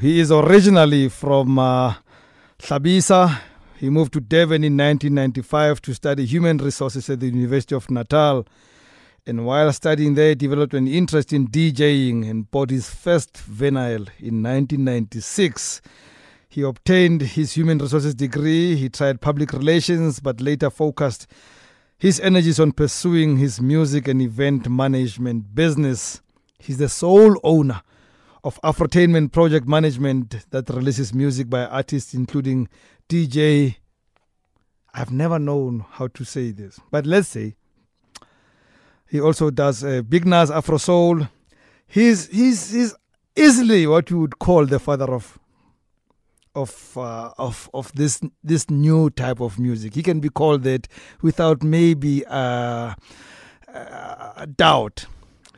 He is originally from uh. He moved to Durban in 1995 to study human resources at the University of Natal. And while studying there, he developed an interest in DJing and bought his first vinyl in 1996. He obtained his human resources degree. He tried public relations, but later focused his energies on pursuing his music and event management business. He's the sole owner of Afrotainment Project Management that releases music by artists including DJ. I've never known how to say this, but let's say he also does uh, Big Nuz Afro Soul. He's he's he's easily what you would call the father of of uh, of of this this new type of music. He can be called that without maybe uh, uh, doubt.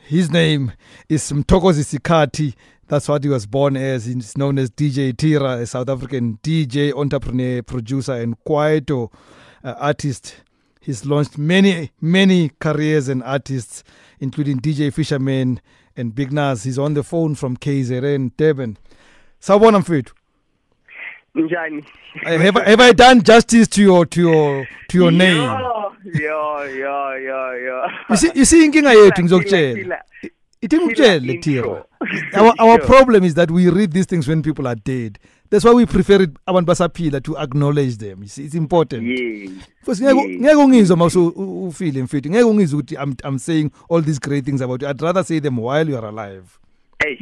His name is Mthokozisi Khathi. That's what he was born as. He's known as DJ Tira, a South African DJ, entrepreneur, producer, and kwaito uh, artist. He's launched many, many careers and artists, including DJ Fisherman and Big Nuz. He's on the phone from KZN, Durban. Sawubona mfethu. Njani? Uh, have, I- have I done justice to your to your to your name? Yo, yo, yo, yo, yo. You see, you see inkinga yethu ngizokutshela. Killer, Ithi killer ngikutshele Tira. intro. Our our problem is that we read these things when people are dead. That's why we prefer it abantu basaphila to acknowledge them. You see, it's important. Futhi ngeke ungizwe mawusu ufile mfethu. Ngeke ungizwe ukuthi I'm I'm saying all these great things about you. I'd rather say them while you are alive. Hey.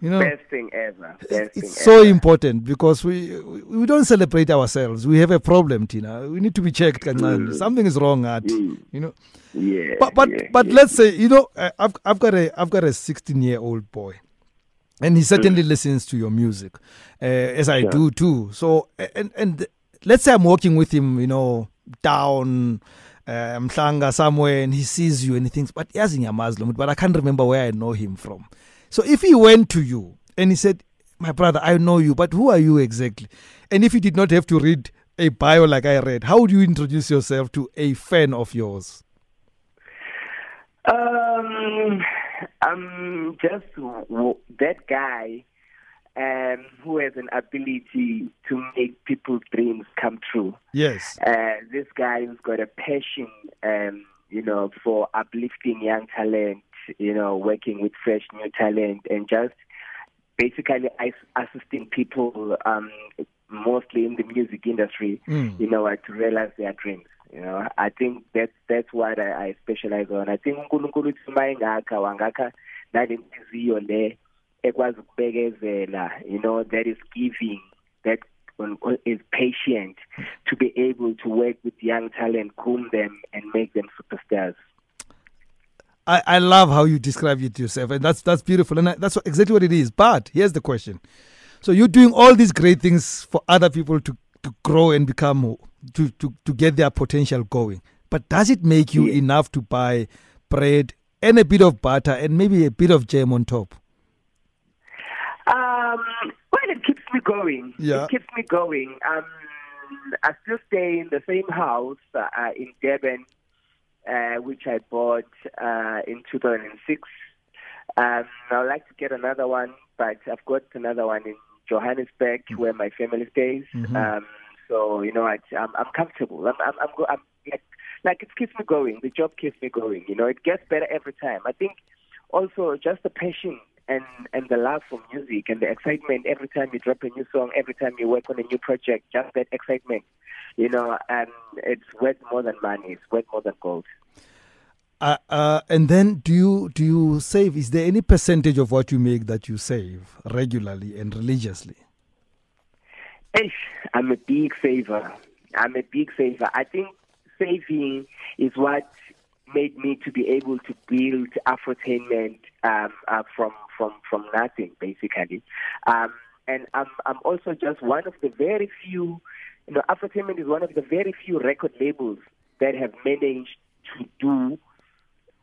You know, Best thing ever. Best thing It's so ever. important because we we we don't celebrate ourselves. We have a problem, Tina. We need to be checked kancane. Something is wrong at, Mm. you know. Yeah. But but yeah, but yeah. let's say you know I've I've got a I've got a 16 year old boy, and he certainly listens to your music, uh, as I Sure. do too. So and and let's say I'm working with him, you know, down. Uh, somewhere and he sees you and he thinks, but yazi Muslim, but I can't remember where I know him from. So if he went to you and he said, My brother, I know you, but who are you exactly? And if you did not have to read a bio like I read, how would you introduce yourself to a fan of yours? Um, I'm just w- that guy um, who has an ability to make people's dreams come true. Yes. Uh, this guy who's got a passion, um, you know, for uplifting young talent, you know, working with fresh new talent, and just basically assisting people, um, mostly in the music industry, Mm. you know, to realize their dreams. You know, I think that's that's what I, I specialize on. I think uNkulunkulu uthi uma engakha wangakha nale nhliziyo le ekwazi ukubekezela, you know, that is giving, that is patient to be able to work with young talent, groom them, and make them superstars. I, I love how you describe it yourself, and that's that's beautiful, and I, that's what, exactly what it is. But here's the question: so you're doing all these great things for other people to, to grow and become to, to to get their potential going, but does it make you Yeah. enough to buy bread and a bit of butter and maybe a bit of jam on top? Um, well, it keeps me going. Yeah. It keeps me going. Um, I still stay in the same house uh, in Durban, uh, which I bought uh, in 2006. Um, I'd like to get another one, but I've got another one in Johannesburg, where my family stays. Mhm. Um, so you know, I, I'm, I'm comfortable. I'm, I'm, I'm, go- I'm like, like it keeps me going. The job keeps me going. You know, it gets better every time. I think also just the passion and and the love for music and the excitement every time you drop a new song, every time you work on a new project, just that excitement, you know, and it's worth more than money. It's worth more than gold. Uh, uh, and then do you do you save? Is there any percentage of what you make that you save regularly and religiously? I'm a big saver. I'm a big saver. I think saving is what made me to be able to build Afrotainment um, uh, from from from nothing, basically. Um, and I'm I'm also just one of the very few. You know, Afrotainment is one of the very few record labels that have managed to do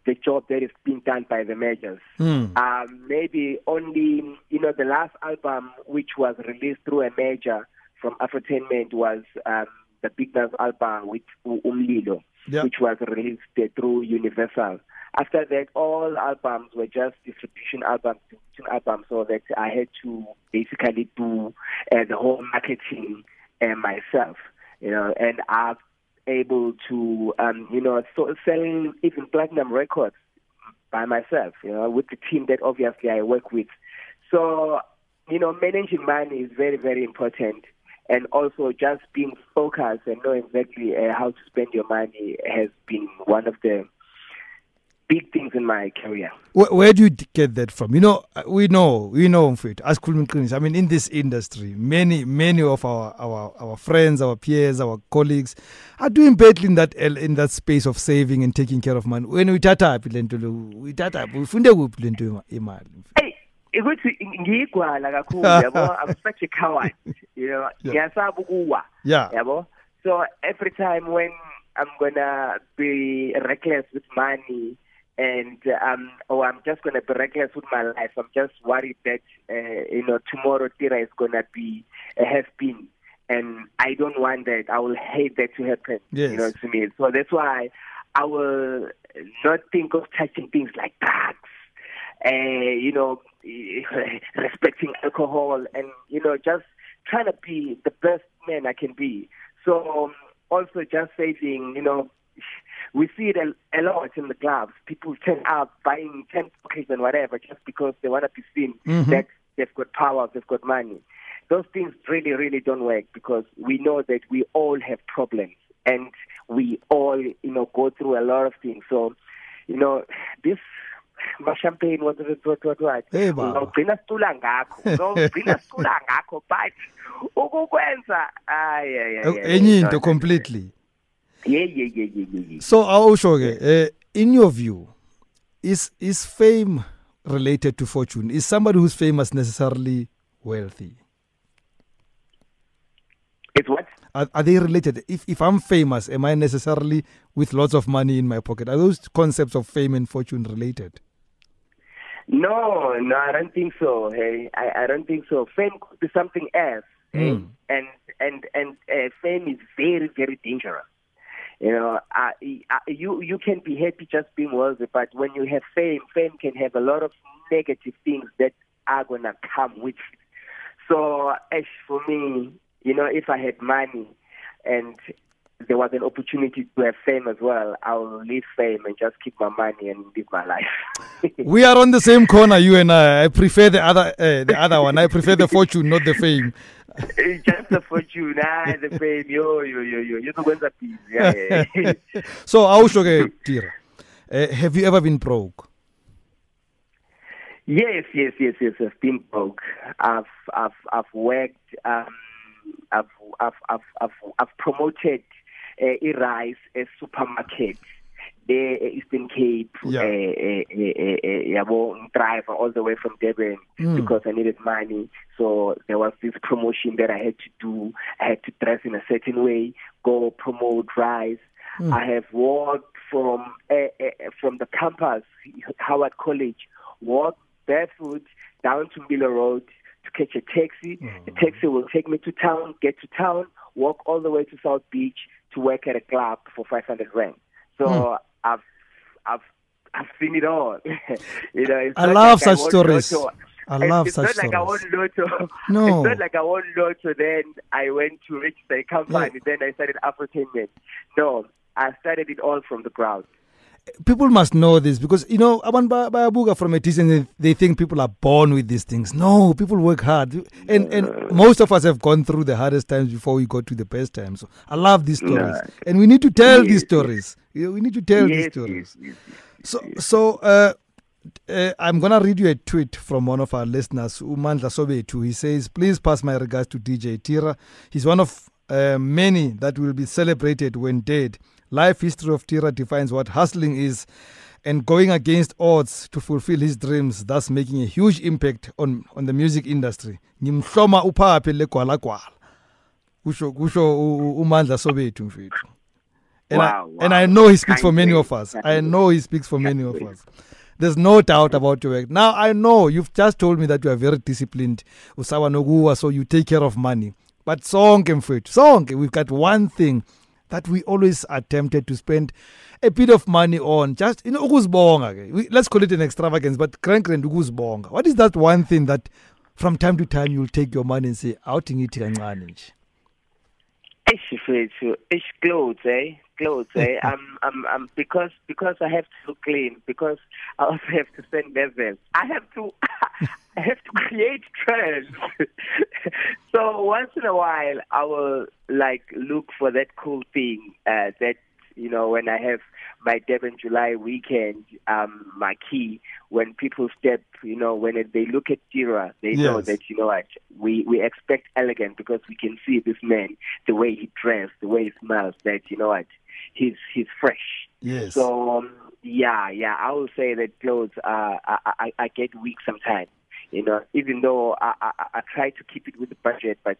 the job that is being done by the majors. Hmm. Um, maybe only, you know, the last album which was released through a major from Afrotainment was um, the Big Dance album with Umlilo, Yeah. which was released through Universal. After that, all albums were just distribution albums, distribution albums, so that I had to basically do uh, the whole marketing uh, myself, you know, and I've able to, um, you know, so selling even platinum records by myself, you know, with the team that obviously I work with. So, you know, managing money is very, very important. And also just being focused and knowing exactly uh, how to spend your money has been one of the big things in my career. Where, where do you get that from? You know, uh, we know, we know, Mfethu, as Iqiniso, I mean, in this industry, many, many of our, our, our friends, our peers, our colleagues are doing badly in that in that space of saving and taking care of money. When we tata le, we tata kuphi lento ima- imali. Hey, ukuthi ngiyigwala kakhulu yabo I'm such a coward you know Yeah. ngiyasaba Yeah. so every time when I'm gonna be reckless with money and um or I'm just gonna be reckless with my life I'm just worried that uh, you know tomorrow Tira is gonna be a has been and I don't want that I will hate that to happen Yes. you know to me so that's why I will not think of touching things like drugs uh, you know, respecting alcohol and, you know, just trying to be the best man I can be. So um, also just saving, you know, we see it a, a lot in the clubs. People turn up buying 10 pockets and whatever just because they want to be seen Mhm. that they've got power, they've got money. Those things really, really don't work because we know that we all have problems and we all, you know, go through a lot of things. So, you know, this champagne what what what what what ugcina sicula ngakho ugcina sicula ngakho but ukukwenza enye into completely so awusho ke eh, in your view is is fame related to fortune is somebody who's famous necessarily wealthy it's what are, are they related if if i'm famous am i necessarily with lots of money in my pocket are those concepts of fame and fortune related No, no, I don't think so. Hey, I, I don't think so. Fame could be something else, hey? Mm. and and and uh, fame is very very dangerous. You know, uh, uh, you you can be happy just being wealthy, but when you have fame, fame can have a lot of negative things that are gonna come with it. So, as for me, you know, if I had money and there was an opportunity to have fame as well, I will leave fame and just keep my money and live my life. we are on the same corner you and i i prefer the other uh, the other one i prefer the fortune not the fame It's just the fortune, ah, the fame, yo, yo, yo, yo, you know, busy. Yeah, yeah, yeah. so awusho ke tira uh, have you ever been broke yes, yes, yes, yes. I've been broke. I've, I've, I've worked. Um, I've, I've, I've, I've, I've promoted uh, a rice a supermarket. The Eastern Cape, Yeah. uh, uh, uh, uh, driver all the way from Durban Mm. because I needed money. So there was this promotion that I had to do. I had to dress in a certain way, go promote rice. Mm. I have walked from from the campus, Howard College, walked barefoot down to Miller Road to catch a taxi. The taxi will take me to town, get to town, walk all the way to South Beach to work at a club for 500 rand. So hmm. I've I've I've seen it all. you know, it's I love like such won stories. Lotto. I It's- love it's such not like I won stories. lotto. No. It's not like I won lotto. Then I went to register a company. Then I started Afrotainment. No, I started it all from the ground. People must know this because you know I abantu ba- bayabuka from a distance they, they think people are born with these things. No people work hard. And and most of us have gone through the hardest times before we got to the best times so i love these stories. And we need to tell these stories. Know, we need to tell these stories. yes, yes, so so uh uh, I'm gonna read you a tweet from one of our listeners, Umandla Sobetu. He says, "Please pass my regards to DJ Tira. He's one of uh, many that will be celebrated when dead. Life history of Tira defines what hustling is, and going against odds to fulfill his dreams, thus making a huge impact on on the music industry. Ngimhloma uphaphe legwala gwala." Kusho kusho Umandla Sobetu mfethu. And, I, Wow, and. I know he speaks for many of us. I know he speaks for many of us. There's no doubt about your work. Now I know you've just told me that you are very disciplined, usawa nokuwa, so you take care of money. but sonke mfowethu song, we've got one thing that we always are tempted to spend a bit of money on just you know ukuzibonga let's call it an extravagance but grand ukuzibonga. What is that one thing that from time to time you'll take your money and say awuthi ngithi kancane nje. Ish, mfethu, ish clothes, eh? Clothes, eh? I'm, I'm, I'm, because, because I have to look clean, because I also have to send messages. I have to, I have to create trends. so once in a while, I will like look for that cool thing, uh, that, you know, when I have my Durban July weekend, um, my key, when people step, you know, when they look at Tira, they know that, you know what, we, we expect elegant because we can see this man, the way he dressed, the way he smells, that, you know what, he's, he's fresh. yes So, um, yeah, yeah, I will say that clothes, uh, I, I, I get weak sometimes. You know, even though I, I, I try to keep it with the budget, but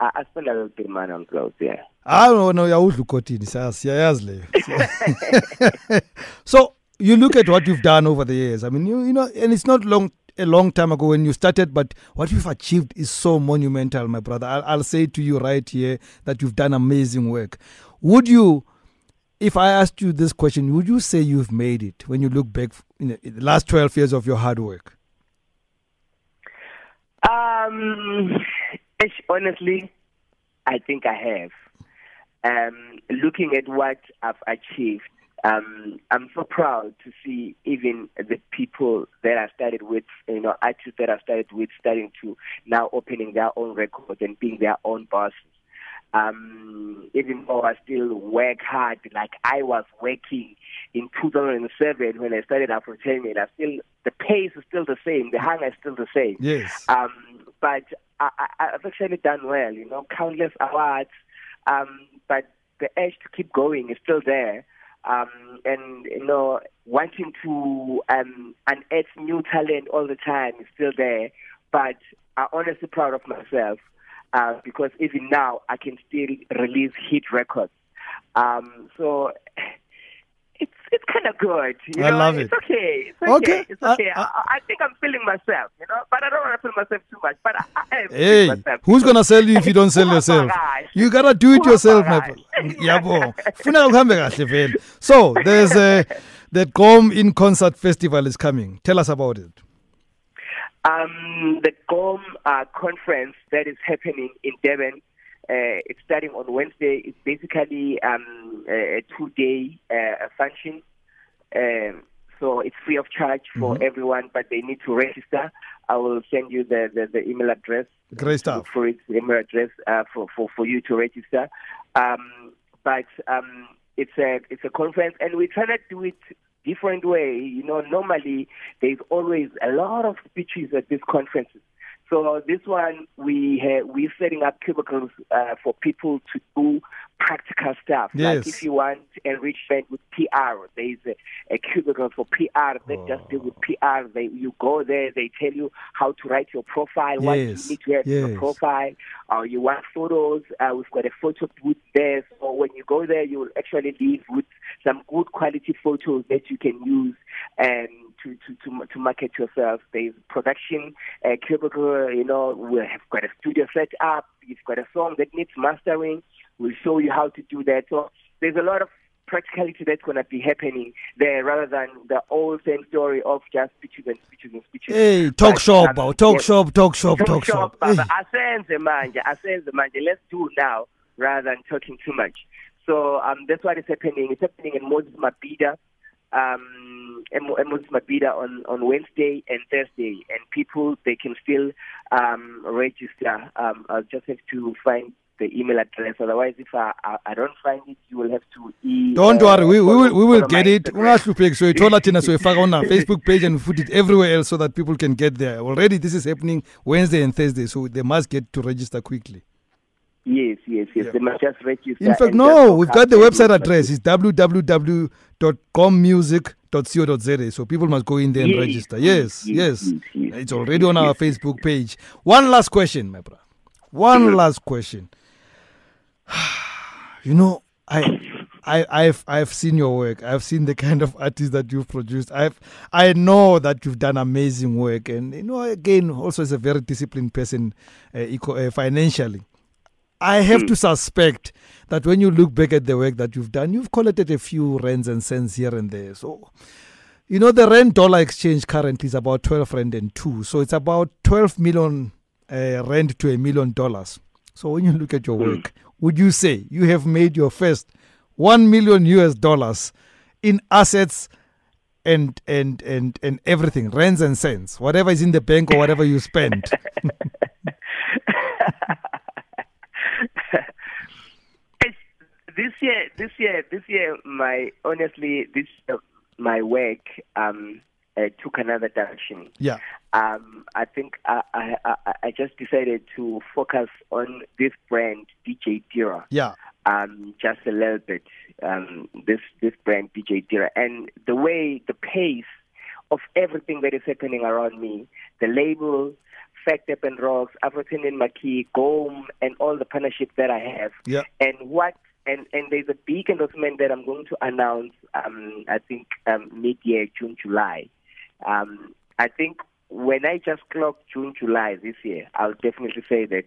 I, I spend a little bit of money on clothes, yeah. hayi wona uyawudla siya- siyayazi leyo. So you look at what you've done over the years. I mean you, you know and it's not long a long time ago when you started but what you've achieved is so monumental my brother. I'll, I'll say to you right here that you've done amazing work. Would you if i asked you this question would you say you've made it when you look back in the last 12 years of your hard work? Um, honestly, I think I have. Um, looking at what I've achieved, um, I'm so proud to see even the people that I started with, you know, artists that I started with, starting to now opening their own records and being their own bosses. Um, even though I still work hard, like I was working in 2007 when I started Afrotainment, I still the pace is still the same, the hunger is still the same. yes Um, but I, I, I've actually done well, you know, countless awards. Um, but the urge to keep going is still there. Um, and, you know, wanting to um, unearth new talent all the time is still there. But I'm honestly proud of myself uh, because even now I can still release hit records. Um, so it's it's kind of good. You I know? love it's it. okay. It's okay. Okay. It's okay. I- I, I think I'm feeling myself, you know, but I don't want to feel myself too much. But I, I am Hey, myself. who's gonna sell you if you don't sell yourself? You gotta do it yourself, my. Yabo. Funeka kuhambe kahle vele. So there's a the GOM in concert festival is coming. Tell us about it. Um, the GOM uh, conference that is happening in Durban, uh, it's starting on Wednesday. It's basically um, a, two-day uh, function. Um, so it's free of charge for everyone, but they need to register. I will send you the, the, the email address. Great stuff. For its email address uh, for, for, for you to register. Um, but um, it's a it's a conference, and we try to do it different way. You know, normally there's always a lot of speeches at these conferences. So this one we ha- we're setting up cubicles uh, for people to do practical stuff. Yes. Like if you want enrichment with PR, there's a, a cubicle for PR that just deal with PR. They you go there, they tell you how to write your profile, what you need to have Yes. your profile. Uh, you want photos? Uh, we've got a photo booth there. So when you go there, you will actually leave with some good quality photos that you can use and to to to, to market yourself. There's production uh, cubicle. You know, we have got a studio set up. You've got a song that needs mastering. We'll show you how to do that. So there's a lot of practicality that's going to be happening there rather than the old same story of just speeches and speeches and speeches. Hey, talk But, shop, um. Talk yeah. shop, talk shop, Talk talk shop, shop. Baba. Hey. Asenze manje, asenze manje. Let's do now rather than talking too much. So um, that's what is happening. It's happening in Moses Mabhida, um, Moses Mabhida on, on Wednesday and Thursday. And people, they can still um, register. Um, I'll just have to find the email address. Otherwise, if I, I, I don't find it, you will have to e- Don't uh, worry, we, we will we will get it. Instagram. Ungahlupheki soyithola thina soyifaka on our Facebook page and put it everywhere else so that people can get there. Already this is happening Wednesday and Thursday, so they must get to register quickly. Yes, yes, yes. Yeah. They must just register. In fact, no, we've got the website address. It's www.commusic.co.za. So people must go in there and Yes, register. yes, Yes, yes, yes. It's already on our. Facebook page. One last question, my brother. One Mm. last question. You know, I. I, I've I've seen your work. I've seen the kind of artists that you've produced. I've I know that you've done amazing work, and you know again also as a very disciplined person, uh, eco, uh, financially. I have to suspect that when you look back at the work that you've done, you've collected a few rands and cents here and there. So, you know, the rand dollar exchange currently is about 12 rand and 2. So it's about 12 million uh, rand to a million dollars. So when you look at your work, would you say you have made your first 1 million US dollars in assets and and and and everything, rands and cents, whatever is in the bank or whatever you spend? this year, this year, this year, my honestly, this uh, my work um, uh, took another direction. Yeah. Um, I think I, I, I, just decided to focus on this brand, DJ Tira. Yeah. Um, just a little bit. Um, this this brand, DJ Tira, and the way the pace of everything that is happening around me, the label, Fact Up and Rocks, African and Maki, GOM, and all the partnerships that I have. Yeah. And what and and there's a big endorsement that I'm going to announce. Um, I think um, mid-year, June, July. Um, I think when I just clocked June, July this year, I'll definitely say that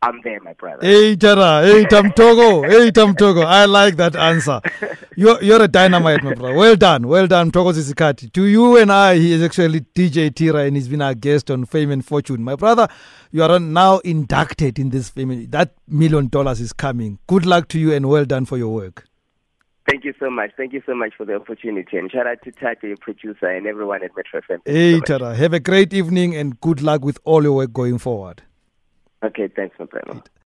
I'm there, my brother. Hey Tara, hey Tamtogo, hey Tamtogo. I like that answer. You're you're a dynamite, my brother. Well done, well done, Togo Zisikati. To you and I, he is actually DJ Tira and he's been our guest on Fame and Fortune. My brother, you are now inducted in this family. That million dollars is coming. Good luck to you and well done for your work. Thank you so much. Thank you so much for the opportunity. And shout out to Tati, your producer, and everyone at Metro FM. Hey so have a great evening and good luck with all your work going forward. Okay, thanks, my.